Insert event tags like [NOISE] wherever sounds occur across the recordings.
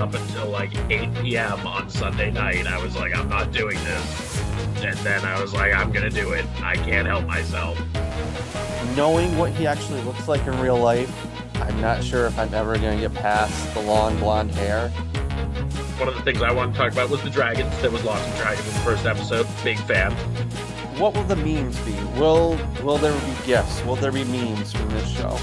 Up until like 8 p.m. on Sunday night. I was like, I'm not doing this. And then I was like, I'm going to do it. I can't help myself. Knowing what he actually looks like in real life, I'm not sure if I'm ever going to get past the long blonde hair. One of the things I wanted to talk about was the dragons. There was lots of dragons in the first episode. Big fan. What will the memes be? Will will there be gifts? Will there be memes from this show?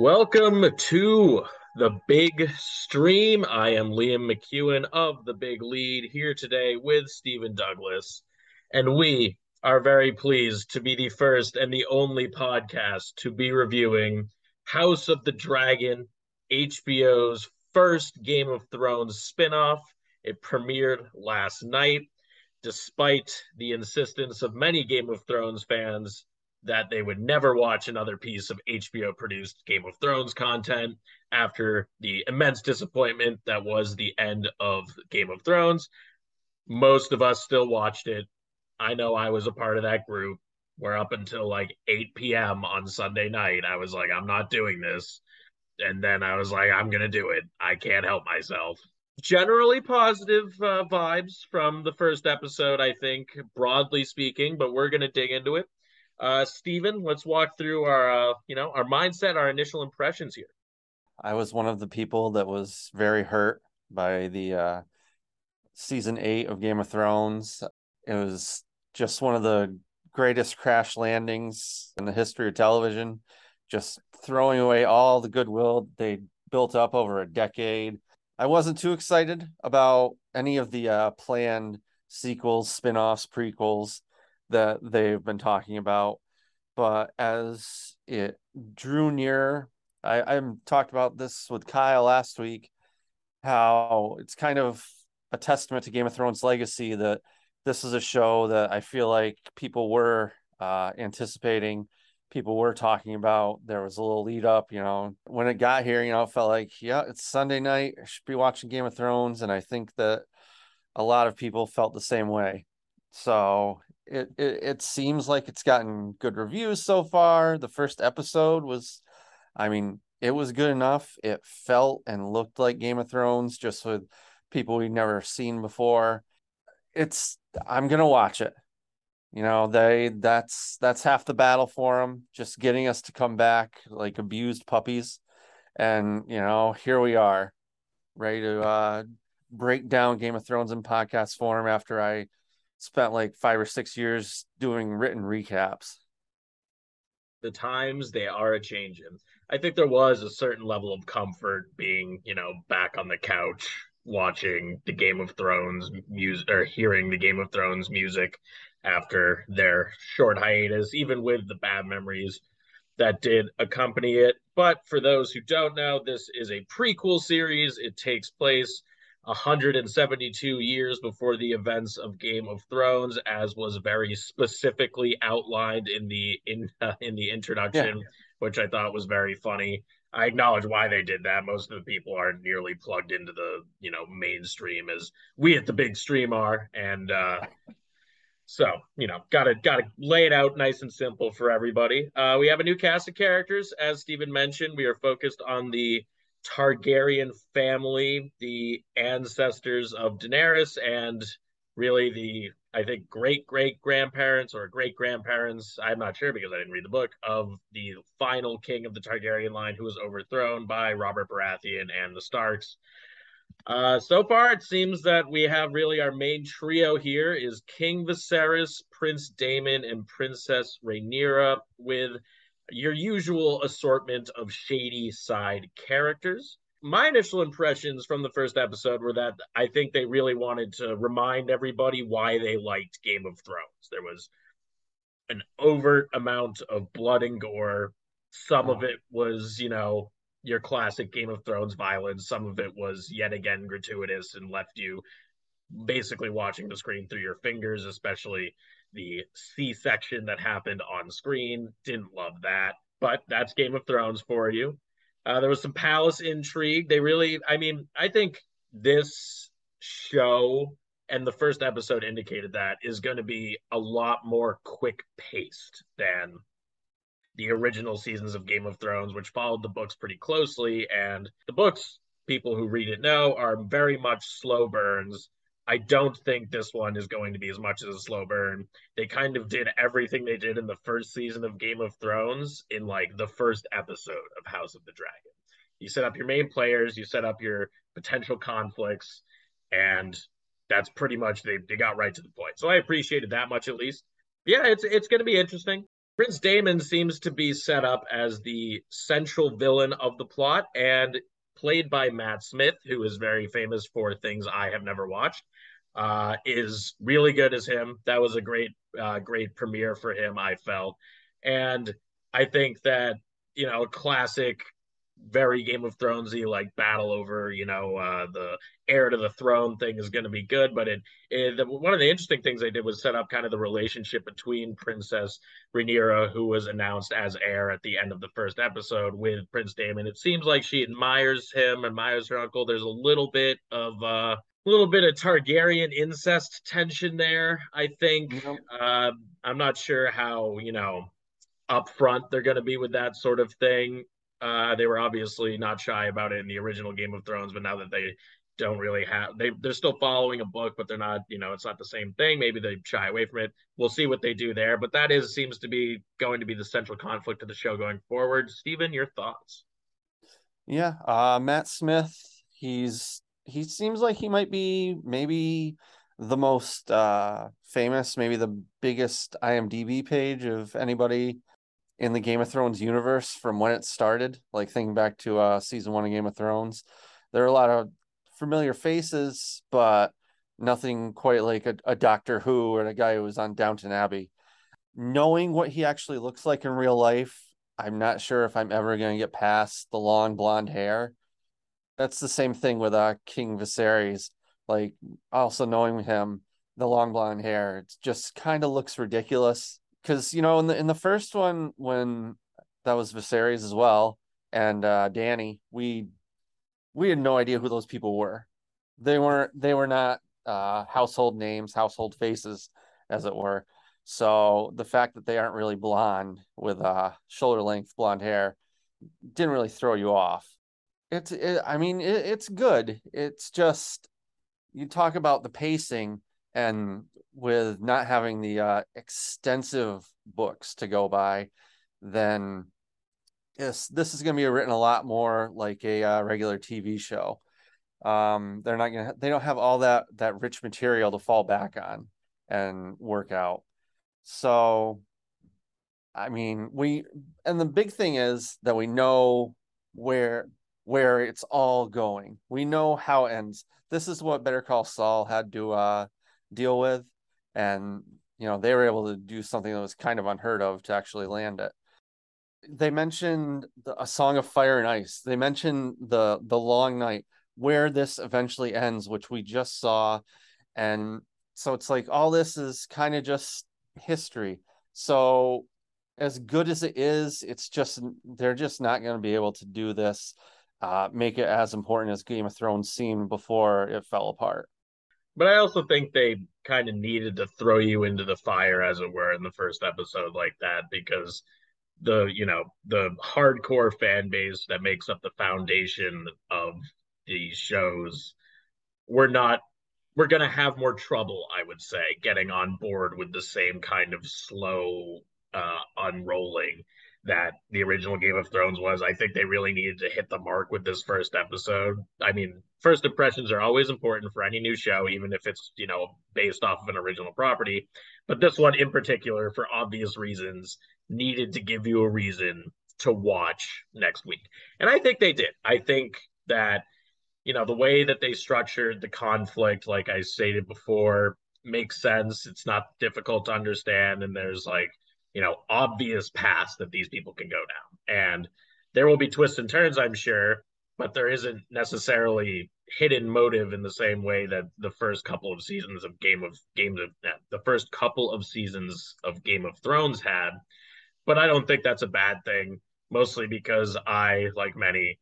Welcome to the big stream. I am Liam McKeone of the Big Lead here today with Stephen Douglas. And we are very pleased to be the first and the only podcast to be reviewing House of the Dragon, HBO's first Game of Thrones spinoff. It premiered last night, despite the insistence of many Game of Thrones fans that they would never watch another piece of HBO produced Game of Thrones content after the immense disappointment that was the end of Game of Thrones. Most of us still watched it. I know I was a part of that group where up until like 8 p.m. on Sunday night, I was like, I'm not doing this. And then I was like, I'm going to do it. I can't help myself. Generally positive uh, vibes from the first episode, I think, broadly speaking, but we're going to dig into it. Uh, Stephen, let's walk through our, uh, you know, our mindset, our initial impressions here. I was one of the people that was very hurt by the uh, season eight of Game of Thrones. It was just one of the greatest crash landings in the history of television. Just throwing away all the goodwill they built up over a decade. I wasn't too excited about any of the uh, planned sequels, spin-offs, prequels that they've been talking about. But as it drew near, I, I talked about this with Kyle last week, how it's kind of a testament to Game of Thrones legacy that this is a show that I feel like people were uh, anticipating, people were talking about. There was a little lead up, you know, when it got here, you know, it felt like, yeah, it's Sunday night. I should be watching Game of Thrones. And I think that a lot of people felt the same way. So it, it it seems like it's gotten good reviews so far. The first episode was, I mean, it was good enough. It felt and looked like Game of Thrones, just with people we've never seen before. It's I'm gonna watch it. You know, they that's that's half the battle for them, just getting us to come back like abused puppies. And you know, here we are, ready to uh break down Game of Thrones in podcast form after I spent like five or six years doing written recaps. The times they are a changing. I think there was a certain level of comfort being, you know, back on the couch watching the Game of Thrones music or hearing the Game of Thrones music after their short hiatus, even with the bad memories that did accompany it. But for those who don't know, this is a prequel series. It takes place 172 years before the events of Game of Thrones, as was very specifically outlined in the in uh, in the introduction. Yeah. which I thought was very funny. I acknowledge why they did that. Most of the people aren't nearly plugged into the you know mainstream as we at the big stream are, and uh, so you know, gotta gotta lay it out nice and simple for everybody. Uh, we have a new cast of characters, as Stephen mentioned. We are focused on the Targaryen family, the ancestors of Daenerys, and really the I think great great grandparents or great grandparents. I'm not sure because I didn't read the book of the final king of the Targaryen line, who was overthrown by Robert Baratheon and the Starks. Uh, so far, it seems that we have really our main trio here is King Viserys, Prince Daemon, and Princess Rhaenyra, with your usual assortment of shady side characters. My initial impressions from the first episode were that I think they really wanted to remind everybody why they liked Game of Thrones. There was an overt amount of blood and gore. Some of it was, you know, your classic Game of Thrones violence. Some of it was yet again gratuitous and left you basically watching the screen through your fingers, especially the C section that happened on screen. Didn't love that, but that's Game of Thrones for you. Uh, there was some palace intrigue. They really, I mean, I think this show and the first episode indicated that is going to be a lot more quick paced than the original seasons of Game of Thrones, which followed the books pretty closely. And the books, people who read it know, are very much slow burns I don't think this one is going to be as much as a slow burn. They kind of did everything they did in the first season of Game of Thrones in like the first episode of House of the Dragon. You set up your main players, you set up your potential conflicts, and that's pretty much they, they got right to the point. So I appreciated that much at least. Yeah, it's it's gonna be interesting. Prince Daemon seems to be set up as the central villain of the plot and played by Matt Smith, who is very famous for things I have never watched uh, is really good as him. That was a great, uh, great premiere for him. I felt, and I think that you know, classic, very Game of Thronesy like battle over you know uh, the heir to the throne thing is going to be good. But it, it the, one of the interesting things they did was set up kind of the relationship between Princess Rhaenyra, who was announced as heir at the end of the first episode, with Prince Daemon. It seems like she admires him, admires her uncle. There's a little bit of uh, a little bit of Targaryen incest tension there. I think. Mm-hmm. Uh, I'm not sure how you know upfront they're going to be with that sort of thing. Uh, they were obviously not shy about it in the original Game of Thrones, but now that they don't really have they they're still following a book, but they're not, you know, it's not the same thing. Maybe they shy away from it. We'll see what they do there. But that is seems to be going to be the central conflict of the show going forward. Stephen, your thoughts? Yeah, uh, Matt Smith, he's he seems like he might be maybe the most uh, famous, maybe the biggest IMDb page of anybody in the Game of Thrones universe from when it started. Like thinking back to uh, season one of Game of Thrones, there are a lot of familiar faces, but nothing quite like a, a Doctor Who or a guy who was on Downton Abbey. Knowing what he actually looks like in real life, I'm not sure if I'm ever going to get past the long blonde hair that's the same thing with uh King Viserys. Like also knowing him, the long blonde hair, it just kind of looks ridiculous. Because you know, in the in the first one, when that was Viserys as well, and uh Dany, we we had no idea who those people were. They weren't they were not uh household names, household faces, as it were. So the fact that they aren't really blonde with uh shoulder length blonde hair didn't really throw you off it's it, i mean it, it's good it's just you talk about the pacing and with not having the uh, extensive books to go by then yes this is going to be written a lot more like a uh, regular tv show um they're not gonna they don't have all that that rich material to fall back on and work out so i mean we and the big thing is that we know where where it's all going. We know how it ends. This is what Better Call Saul had to uh, deal with, and you know they were able to do something that was kind of unheard of to actually land it. They mentioned the, a Song of Fire and Ice. They mentioned the the Long Night, where this eventually ends, which we just saw, and so it's like all this is kind of just history. So as good as it is, it's just they're just not going to be able to do this, uh, make it as important as Game of Thrones seemed before it fell apart. But I also think they kind of needed to throw you into the fire, as it were, in the first episode like that because the you know the hardcore fan base that makes up the foundation of these shows we're not we're going to have more trouble i would say getting on board with the same kind of slow uh unrolling that the original game of thrones was i think they really needed to hit the mark with this first episode i mean first impressions are always important for any new show even if it's you know based off of an original property but this one in particular for obvious reasons needed to give you a reason to watch next week. And I think they did. I think that, you know, the way that they structured the conflict, like I stated before, makes sense. It's not difficult to understand. And there's like, you know, obvious paths that these people can go down. And there will be twists and turns, I'm sure, but there isn't necessarily hidden motive in the same way that the first couple of seasons of Game of Games of the first couple of seasons of Game of Thrones had but I don't think that's a bad thing, mostly because I, like many,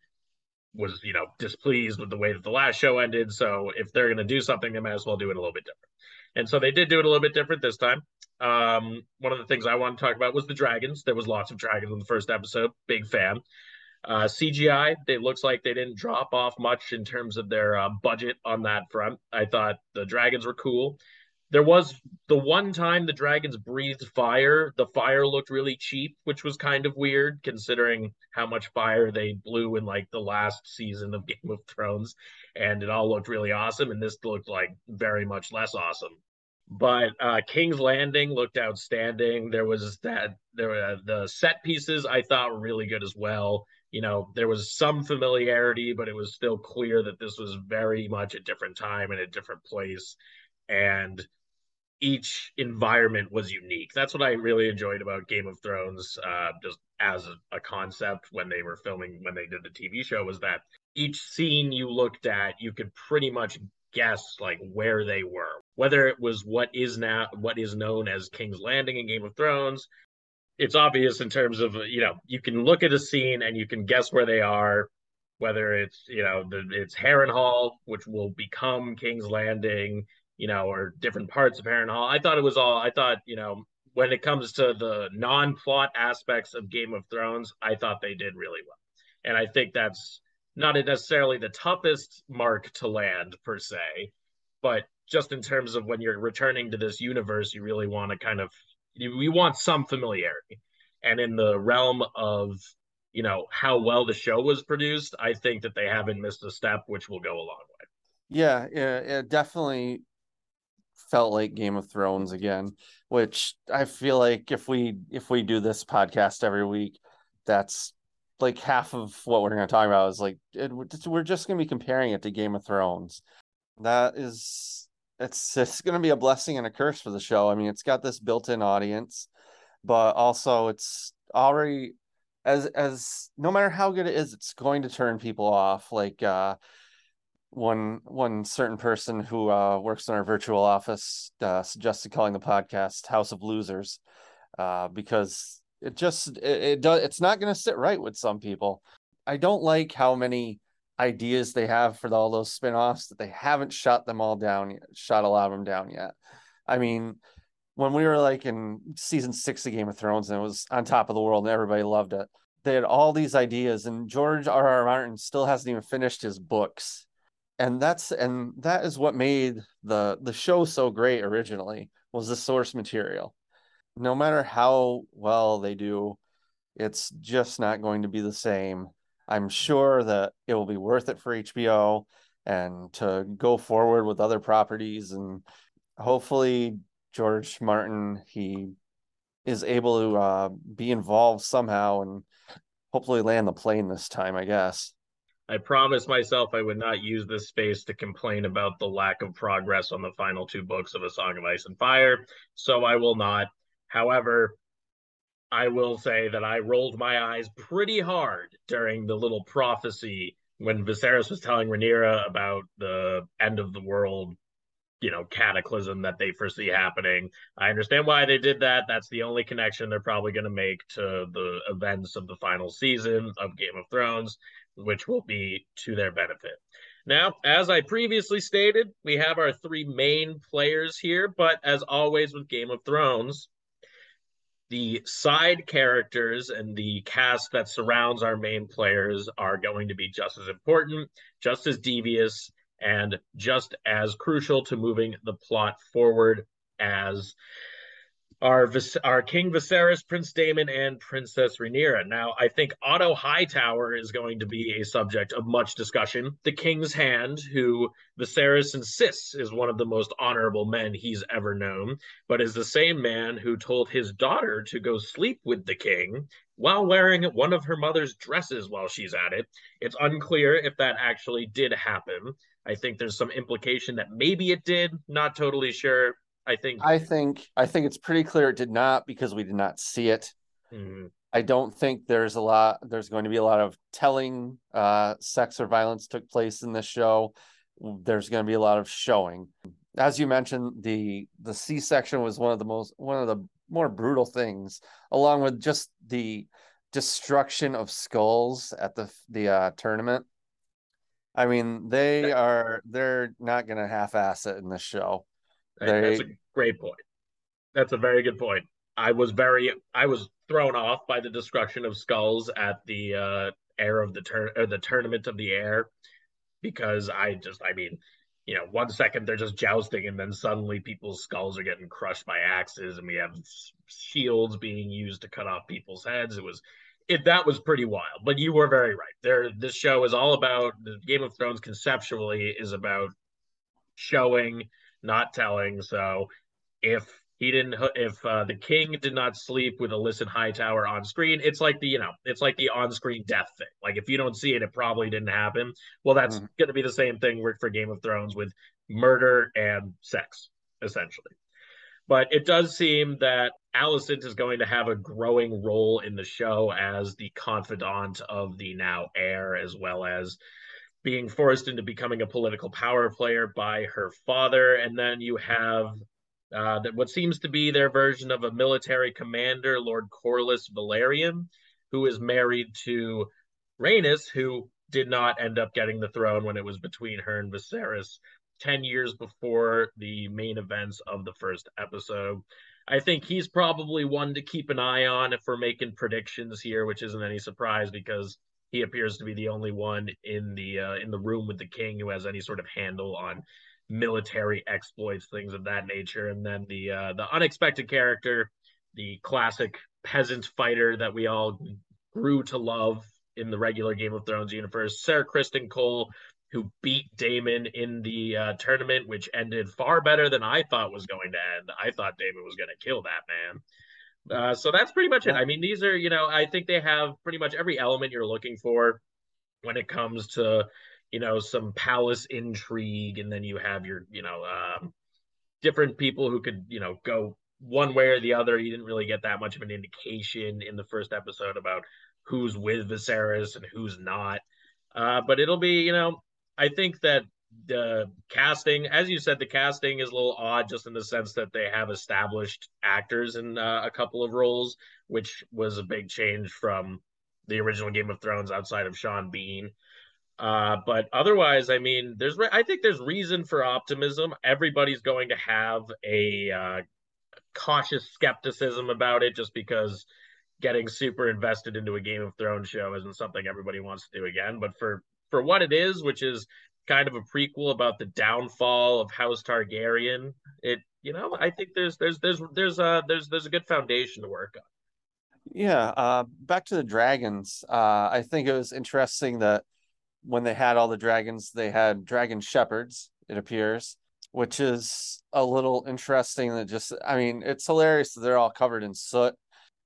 was, you know, displeased with the way that the last show ended. So if they're going to do something, they might as well do it a little bit different. And so they did do it a little bit different this time. Um, one of the things I want to talk about was the dragons. There was lots of dragons in the first episode. Big fan. Uh, CGI, it looks like they didn't drop off much in terms of their uh, budget on that front. I thought the dragons were cool there was the one time the dragons breathed fire the fire looked really cheap which was kind of weird considering how much fire they blew in like the last season of [LAUGHS] game of thrones and it all looked really awesome and this looked like very much less awesome but uh, king's landing looked outstanding. There was that there were the set pieces i thought were really good as well. You know there was some familiarity but it was still clear that this was very much a different time and a different place. And each environment was unique. That's what I really enjoyed about Game of Thrones, uh, just as a, a, concept when they were filming, when they did the TV show, was that each scene you looked at, you could pretty much guess like where they were, whether it was what is now what is known as King's Landing in Game of Thrones. It's obvious in terms of you know you can look at a scene and you can guess where they are, whether it's you know the, it's Harrenhal, which will become King's Landing you know, or different parts of Harrenhal. I thought it was all. I thought you know when it comes to the non-plot aspects of Game of Thrones, I thought they did really well, and I think that's not necessarily the toughest mark to land per se, but just in terms of when you're returning to this universe, you really want to kind of you, you want some familiarity, and in the realm of you know how well the show was produced, I think that they haven't missed a step, which will go a long way. Yeah, yeah, it definitely felt like Game of Thrones again, which I feel like if we if we do this podcast every week, that's like half of what we're going to talk about is like it, we're just going to be comparing it to Game of Thrones. That is it's it's going to be a blessing and a curse for the show. I mean, it's got this built-in audience, but also it's already as as no matter how good it is, it's going to turn people off. Like uh one one certain person who uh, works in our virtual office uh, suggested calling the podcast "House of Losers" uh, because it just it, it does it's not going to sit right with some people. I don't like how many ideas they have for all those spin-offs that they haven't shot them all down yet, shut a lot of them down yet. I mean, when we were like in season six of Game of Thrones and it was on top of the world and everybody loved it, they had all these ideas and George R. R. Martin still hasn't even finished his books and that's and that is what made the the show so great originally was the source material no matter how well they do it's just not going to be the same i'm sure that it will be worth it for hbo and to go forward with other properties and hopefully george martin he is able to uh, be involved somehow and hopefully land the plane this time i guess I promised myself I would not use this space to complain about the lack of progress on the final two books of A Song of Ice and Fire, so I will not. However, I will say that I rolled my eyes pretty hard during the little prophecy when Viserys was telling Rhaenyra about the end of the world you know cataclysm that they foresee happening. I understand why they did that. That's the only connection they're probably going to make to the events of the final season of Game of Thrones, which will be to their benefit. Now, as I previously stated, we have our three main players here, but as always with Game of Thrones, the side characters and the cast that surrounds our main players are going to be just as important, just as devious, and just as crucial to moving the plot forward as our our King Viserys, Prince Daemon, and Princess Rhaenyra. Now, I think Otto Hightower is going to be a subject of much discussion. The King's Hand, who Viserys insists is one of the most honorable men he's ever known, but is the same man who told his daughter to go sleep with the king while wearing one of her mother's dresses while she's at it. It's unclear if that actually did happen. I think there's some implication that maybe it did. Not totally sure. I think. I think. I think it's pretty clear it did not because we did not see it. Mm-hmm. I don't think there's a lot. There's going to be a lot of telling uh, sex or violence took place in this show. There's going to be a lot of showing. As you mentioned, the the C section was one of the most one of the more brutal things, along with just the destruction of skulls at the the uh, tournament. I mean, they are they're not going to half-ass it in this show. They... That's a great point. That's a very good point. I was very I was thrown off by the destruction of skulls at the uh heir of the turn or the tournament of the heir because I just I mean, you know, one second they're just jousting and then suddenly people's skulls are getting crushed by axes and we have shields being used to cut off people's heads. It was it that was pretty wild. But you were very right. There, this show is all about the Game of Thrones. Conceptually, is about showing, not telling. So, if he didn't, if uh, the king did not sleep with Alicent Hightower on screen, it's like the you know, it's like the on-screen death thing. Like if you don't see it, it probably didn't happen. Well, that's mm-hmm. going to be the same thing for Game of Thrones with murder and sex, essentially. But it does seem that Alicent is going to have a growing role in the show as the confidant of the now heir, as well as being forced into becoming a political power player by her father. And then you have uh, that what seems to be their version of a military commander, Lord Corlys Velaryon, who is married to Rhaenys, who did not end up getting the throne when it was between her and Viserys. 10 years before the main events of the first episode. I think he's probably one to keep an eye on if we're making predictions here, which isn't any surprise because he appears to be the only one in the uh, in the room with the king who has any sort of handle on military exploits, things of that nature. And then the uh, the unexpected character, the classic peasant fighter that we all grew to love in the regular Game of Thrones universe, Ser Criston Cole, who beat Daemon in the uh, tournament, which ended far better than I thought was going to end. I thought Daemon was going to kill that man. Uh, so that's pretty much it. I mean, these are, you know, I think they have pretty much every element you're looking for when it comes to, you know, some palace intrigue. And then you have your, you know, um, different people who could, you know, go one way or the other. You didn't really get that much of an indication in the first episode about who's with Viserys and who's not. Uh, but it'll be, you know, I think that the casting, as you said, the casting is a little odd just in the sense that they have established actors in uh, a couple of roles, which was a big change from the original Game of Thrones outside of Sean Bean. Uh, but otherwise, I mean, there's I think there's reason for optimism. Everybody's going to have a uh, cautious skepticism about it, just because getting super invested into a Game of Thrones show isn't something everybody wants to do again. But for for what it is, which is kind of a prequel about the downfall of House Targaryen. It, you know, I think there's there's there's there's a there's there's a good foundation to work on. Yeah, uh, back to the dragons. Uh, I think it was interesting that when they had all the dragons, they had dragon shepherds. It appears, which is a little interesting. That just, I mean, it's hilarious that they're all covered in soot.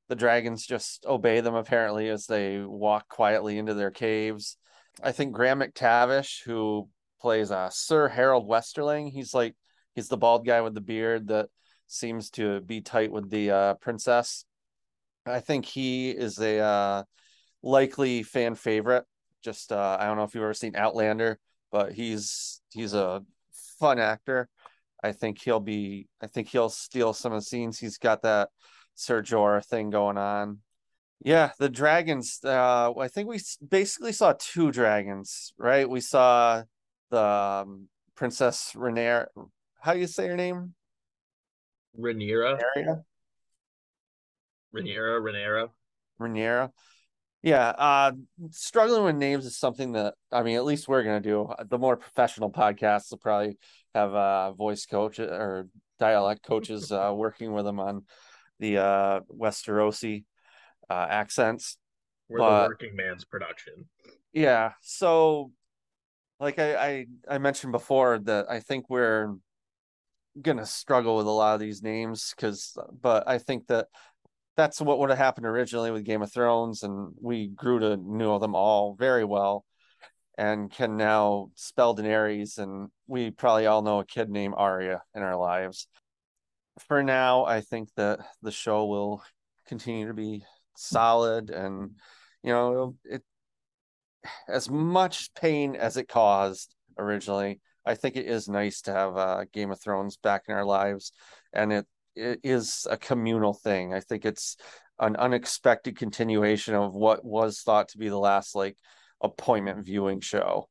The dragons just obey them apparently as they walk quietly into their caves. I think Graham McTavish, who plays uh, Ser Harrold Westerling, he's like he's the bald guy with the beard that seems to be tight with the uh, princess. I think he is a uh, likely fan favorite. Just uh, I don't know if you've ever seen Outlander, but he's he's a fun actor. I think he'll be. I think he'll steal some of the scenes. He's got that Ser Jorah thing going on. Yeah, the dragons. Uh, I think we basically saw two dragons, right? We saw the um, Princess Rhaenyra. How do you say her name? Rhaenyra. Rhaenyra. Rhaenyra. Rhaenyra. Rhaenyra. Yeah, uh, struggling with names is something that I mean, at least we're gonna do. The more professional podcasts will probably have uh, voice coach or dialect coaches uh, working with them on the uh, Westerosi uh, accents. We're but, the working man's production. Yeah, so like I, I I mentioned before that I think we're gonna struggle with a lot of these names because, but I think that that's what would have happened originally with Game of Thrones, and we grew to know them all very well, and can now spell Daenerys, and we probably all know a kid named Arya in our lives. For now, I think that the show will continue to be solid, and you know, it as much pain as it caused originally. I think it is nice to have uh, Game of Thrones back in our lives, and it it is a communal thing. I think it's an unexpected continuation of what was thought to be the last like appointment viewing show.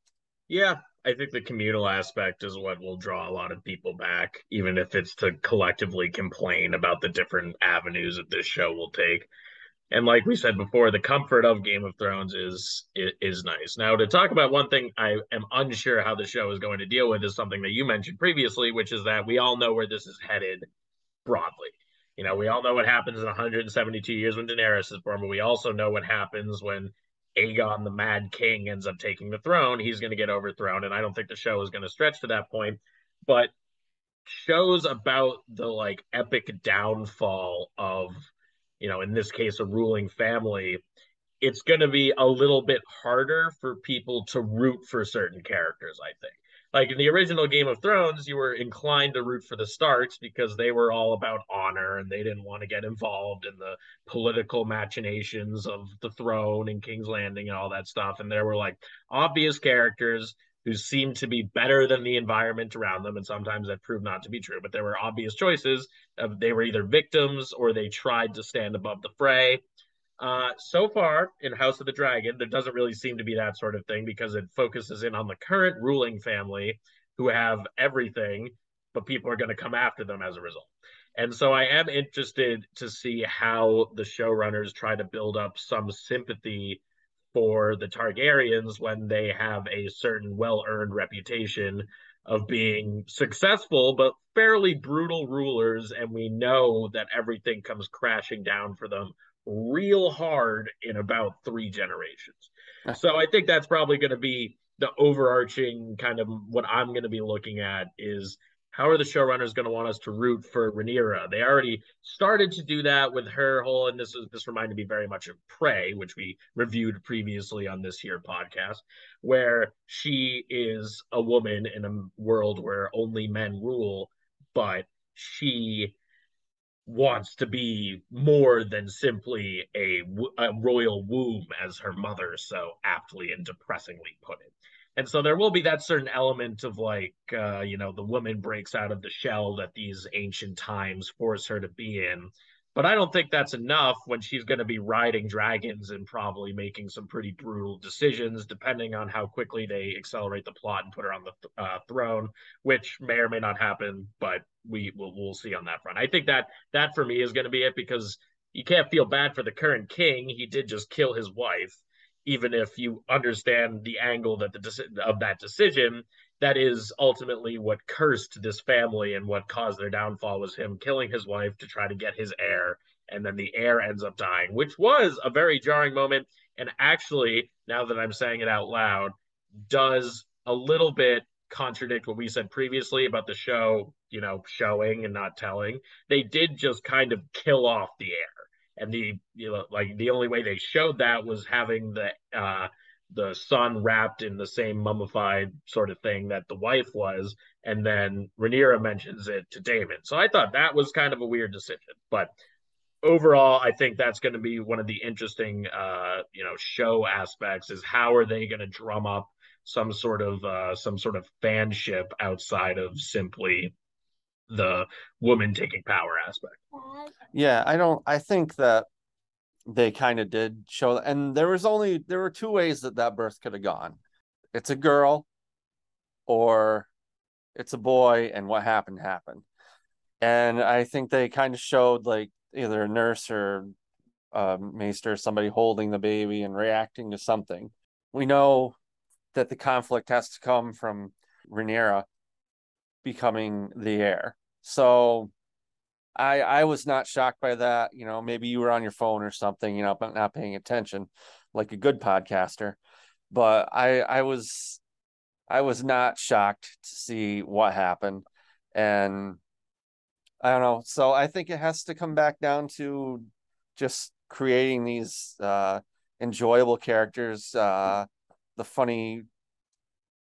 Yeah, I think the communal aspect is what will draw a lot of people back, even if it's to collectively complain about the different avenues that this show will take. And like we said before, the comfort of Game of Thrones is, is is nice. Now, to talk about one thing I am unsure how the show is going to deal with is something that you mentioned previously, which is that we all know where this is headed broadly. You know, we all know what happens in 172 years when Daenerys is born, but we also know what happens when Aegon, the Mad King, ends up taking the throne. He's going to get overthrown, and I don't think the show is going to stretch to that point. But shows about the like epic downfall of, you know, in this case, a ruling family. It's going to be a little bit harder for people to root for certain characters, I think like in the original Game of Thrones, you were inclined to root for the Starks because they were all about honor and they didn't want to get involved in the political machinations of the throne and King's Landing and all that stuff. And there were like obvious characters who seemed to be better than the environment around them. And sometimes that proved not to be true, but there were obvious choices. Of, they were either victims or they tried to stand above the fray. Uh, so far in House of the Dragon, there doesn't really seem to be that sort of thing because it focuses in on the current ruling family who have everything, but people are going to come after them as a result. And so I am interested to see how the showrunners try to build up some sympathy for the Targaryens when they have a certain well earned reputation of being successful but fairly brutal rulers. And we know that everything comes crashing down for them real hard in about three generations. Ah. so I think that's probably going to be the overarching kind of what I'm going to be looking at is how are the showrunners going to want us to root for Rhaenyra? They already started to do that with her whole, and this is this reminded me very much of Prey, which we reviewed previously on this here podcast, where she is a woman in a world where only men rule, but she wants to be more than simply a, a, royal womb, as her mother so aptly and depressingly put it. And so there will be that certain element of like, uh, you know, the woman breaks out of the shell that these ancient times force her to be in. But I don't think that's enough when she's going to be riding dragons and probably making some pretty brutal decisions, depending on how quickly they accelerate the plot and put her on the th- uh, throne, which may or may not happen, but we will we'll see on that front. I think that that for me is going to be it because you can't feel bad for the current king. He did just kill his wife, even if you understand the angle that the of that decision that is ultimately what cursed this family and what caused their downfall was him killing his wife to try to get his heir and then the heir ends up dying which was a very jarring moment. And actually now that i'm saying it out loud does a little bit contradict what we said previously about the show you know showing and not telling. They did just kind of kill off the heir and the you know like the only way they showed that was having the uh the son wrapped in the same mummified sort of thing that the wife was, and then Rhaenyra mentions it to Daemon. So I thought that was kind of a weird decision, but overall, I think that's going to be one of the interesting, uh, you know, show aspects is how are they going to drum up some sort of uh, some sort of fanship outside of simply the woman taking power aspect. Yeah, I don't. I think that they kind of did show and there was only there were two ways that that birth could have gone. It's a girl, or it's a boy, and what happened happened. And I think they kind of showed like either a nurse or uh, Maester, somebody holding the baby and reacting to something. We know that the conflict has to come from Rhaenyra becoming the heir. So I I was not shocked by that. You know, maybe you were on your phone or something, you know, but not paying attention like a good podcaster. But I I was I was not shocked to see what happened. And I don't know. So I think it has to come back down to just creating these uh enjoyable characters, uh the funny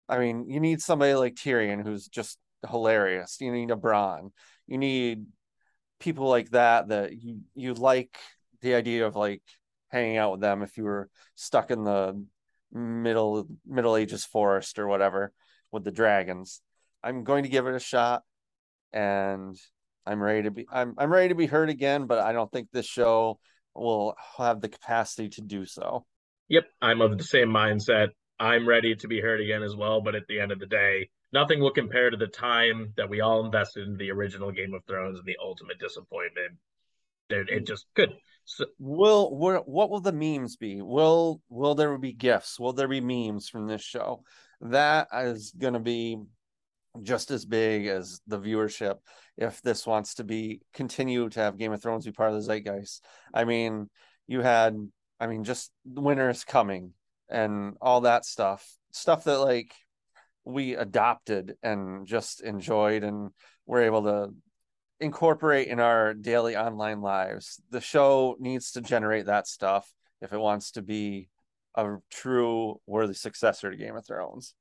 I mean, you need somebody like Tyrion who's just hilarious. You need a Bronn. You need people like that that you you like the idea of like hanging out with them if you were stuck in the middle middle ages forest or whatever with the dragons i'm going to give it a shot and i'm ready to be i'm, I'm ready to be heard again but i don't think this show will have the capacity to do so yep i'm of the same mindset i'm ready to be heard again as well but at the end of the day nothing will compare to the time that we all invested in the original Game of Thrones and the ultimate disappointment. It, it just could. So, will what will the memes be? Will will there be gifts? Will there be memes from this show? That is going to be just as big as the viewership if this wants to be continue to have Game of Thrones be part of the zeitgeist. I mean, you had I mean just winter is coming and all that stuff. Stuff that like we adopted and just enjoyed and were able to incorporate in our daily online lives. The show needs to generate that stuff if it wants to be a true worthy successor to Game of Thrones.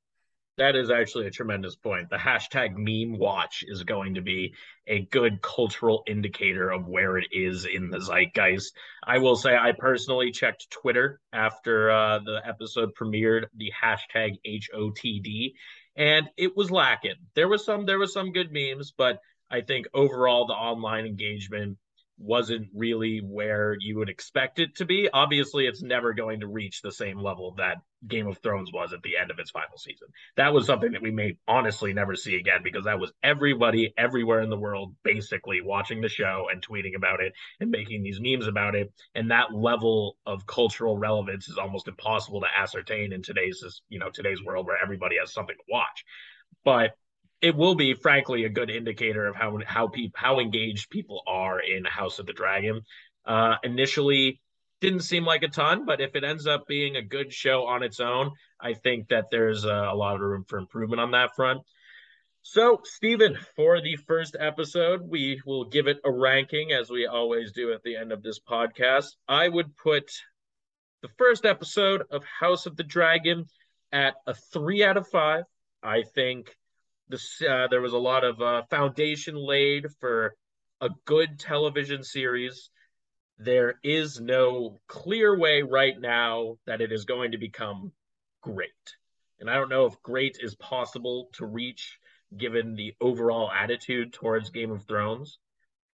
That is actually a tremendous point. The hashtag meme watch is going to be a good cultural indicator of where it is in the zeitgeist. I will say, I personally checked Twitter after uh, the episode premiered, the hashtag HOTD, and it was lacking. There was some, there was some good memes, but I think overall the online engagement wasn't really where you would expect it to be. Obviously, it's never going to reach the same level that Game of Thrones was at the end of its final season. That was something that we may honestly never see again because that was everybody everywhere in the world basically watching the show and tweeting about it and making these memes about it. And that level of cultural relevance is almost impossible to ascertain in today's you know today's world where everybody has something to watch. But it will be frankly a good indicator of how how people how engaged people are in House of the Dragon. Uh, initially, didn't seem like a ton, but if it ends up being a good show on its own, I think that there's a, a lot of room for improvement on that front. So, Stephen, for the first episode, we will give it a ranking as we always do at the end of this podcast. I would put the first episode of House of the Dragon at a three out of five. I think uh, there was a lot of uh, foundation laid for a good television series. There is no clear way right now that it is going to become great. And I don't know if great is possible to reach given the overall attitude towards Game of Thrones.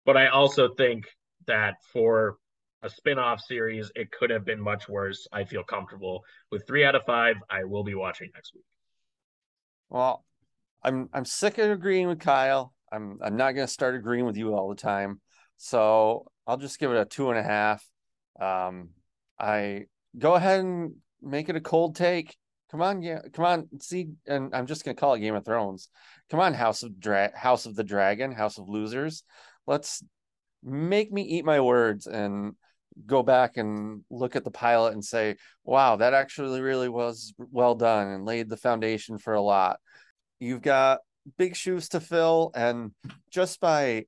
But I also think that for a spin-off series, it could have been much worse. I feel comfortable with three out of five. I will be watching next week. Well, I'm I'm sick of agreeing with Kyle. I'm I'm not gonna start agreeing with you all the time. So I'll just give it a two and a half. Um, I go ahead and make it a cold take. Come on, yeah, come on. See, and I'm just gonna call it Game of Thrones. Come on, House of Dra- House of the Dragon, House of Losers. Let's make me eat my words and go back and look at the pilot and say, wow, that actually really was well done and laid the foundation for a lot you've got big shoes to fill and just by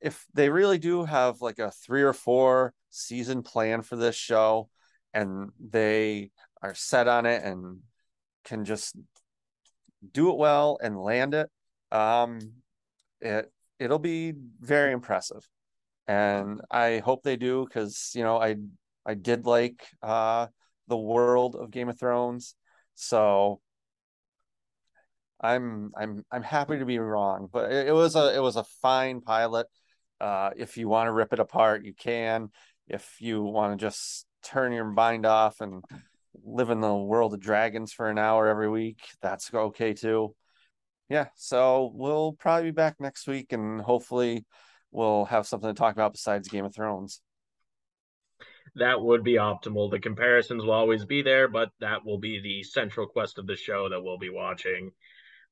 if they really do have like a three or four season plan for this show and they are set on it and can just do it well and land it um it it'll be very impressive. And i hope they do because you know i i did like uh the world of game of thrones. So I'm I'm I'm happy to be wrong, but it, it was a it was a fine pilot. Uh, if you want to rip it apart, you can. If you want to just turn your mind off and live in the world of dragons for an hour every week, that's okay too. Yeah, so we'll probably be back next week and hopefully we'll have something to talk about besides Game of Thrones. That would be optimal. The comparisons will always be there, but that will be the central quest of the show that we'll be watching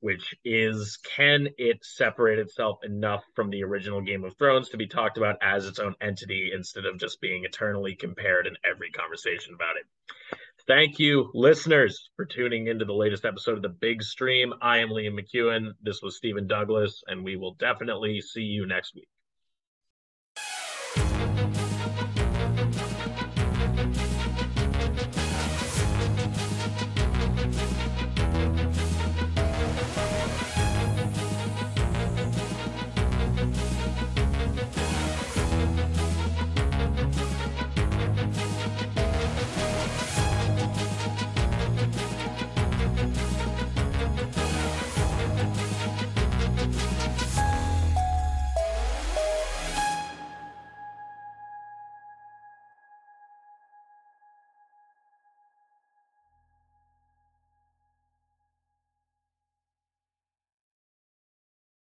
which is can it separate itself enough from the original Game of Thrones to be talked about as its own entity instead of just being eternally compared in every conversation about it? Thank you, listeners, for tuning into the latest episode of the Big Stream. I am Liam McKeone. This was Stephen Douglas, and we will definitely see you next week.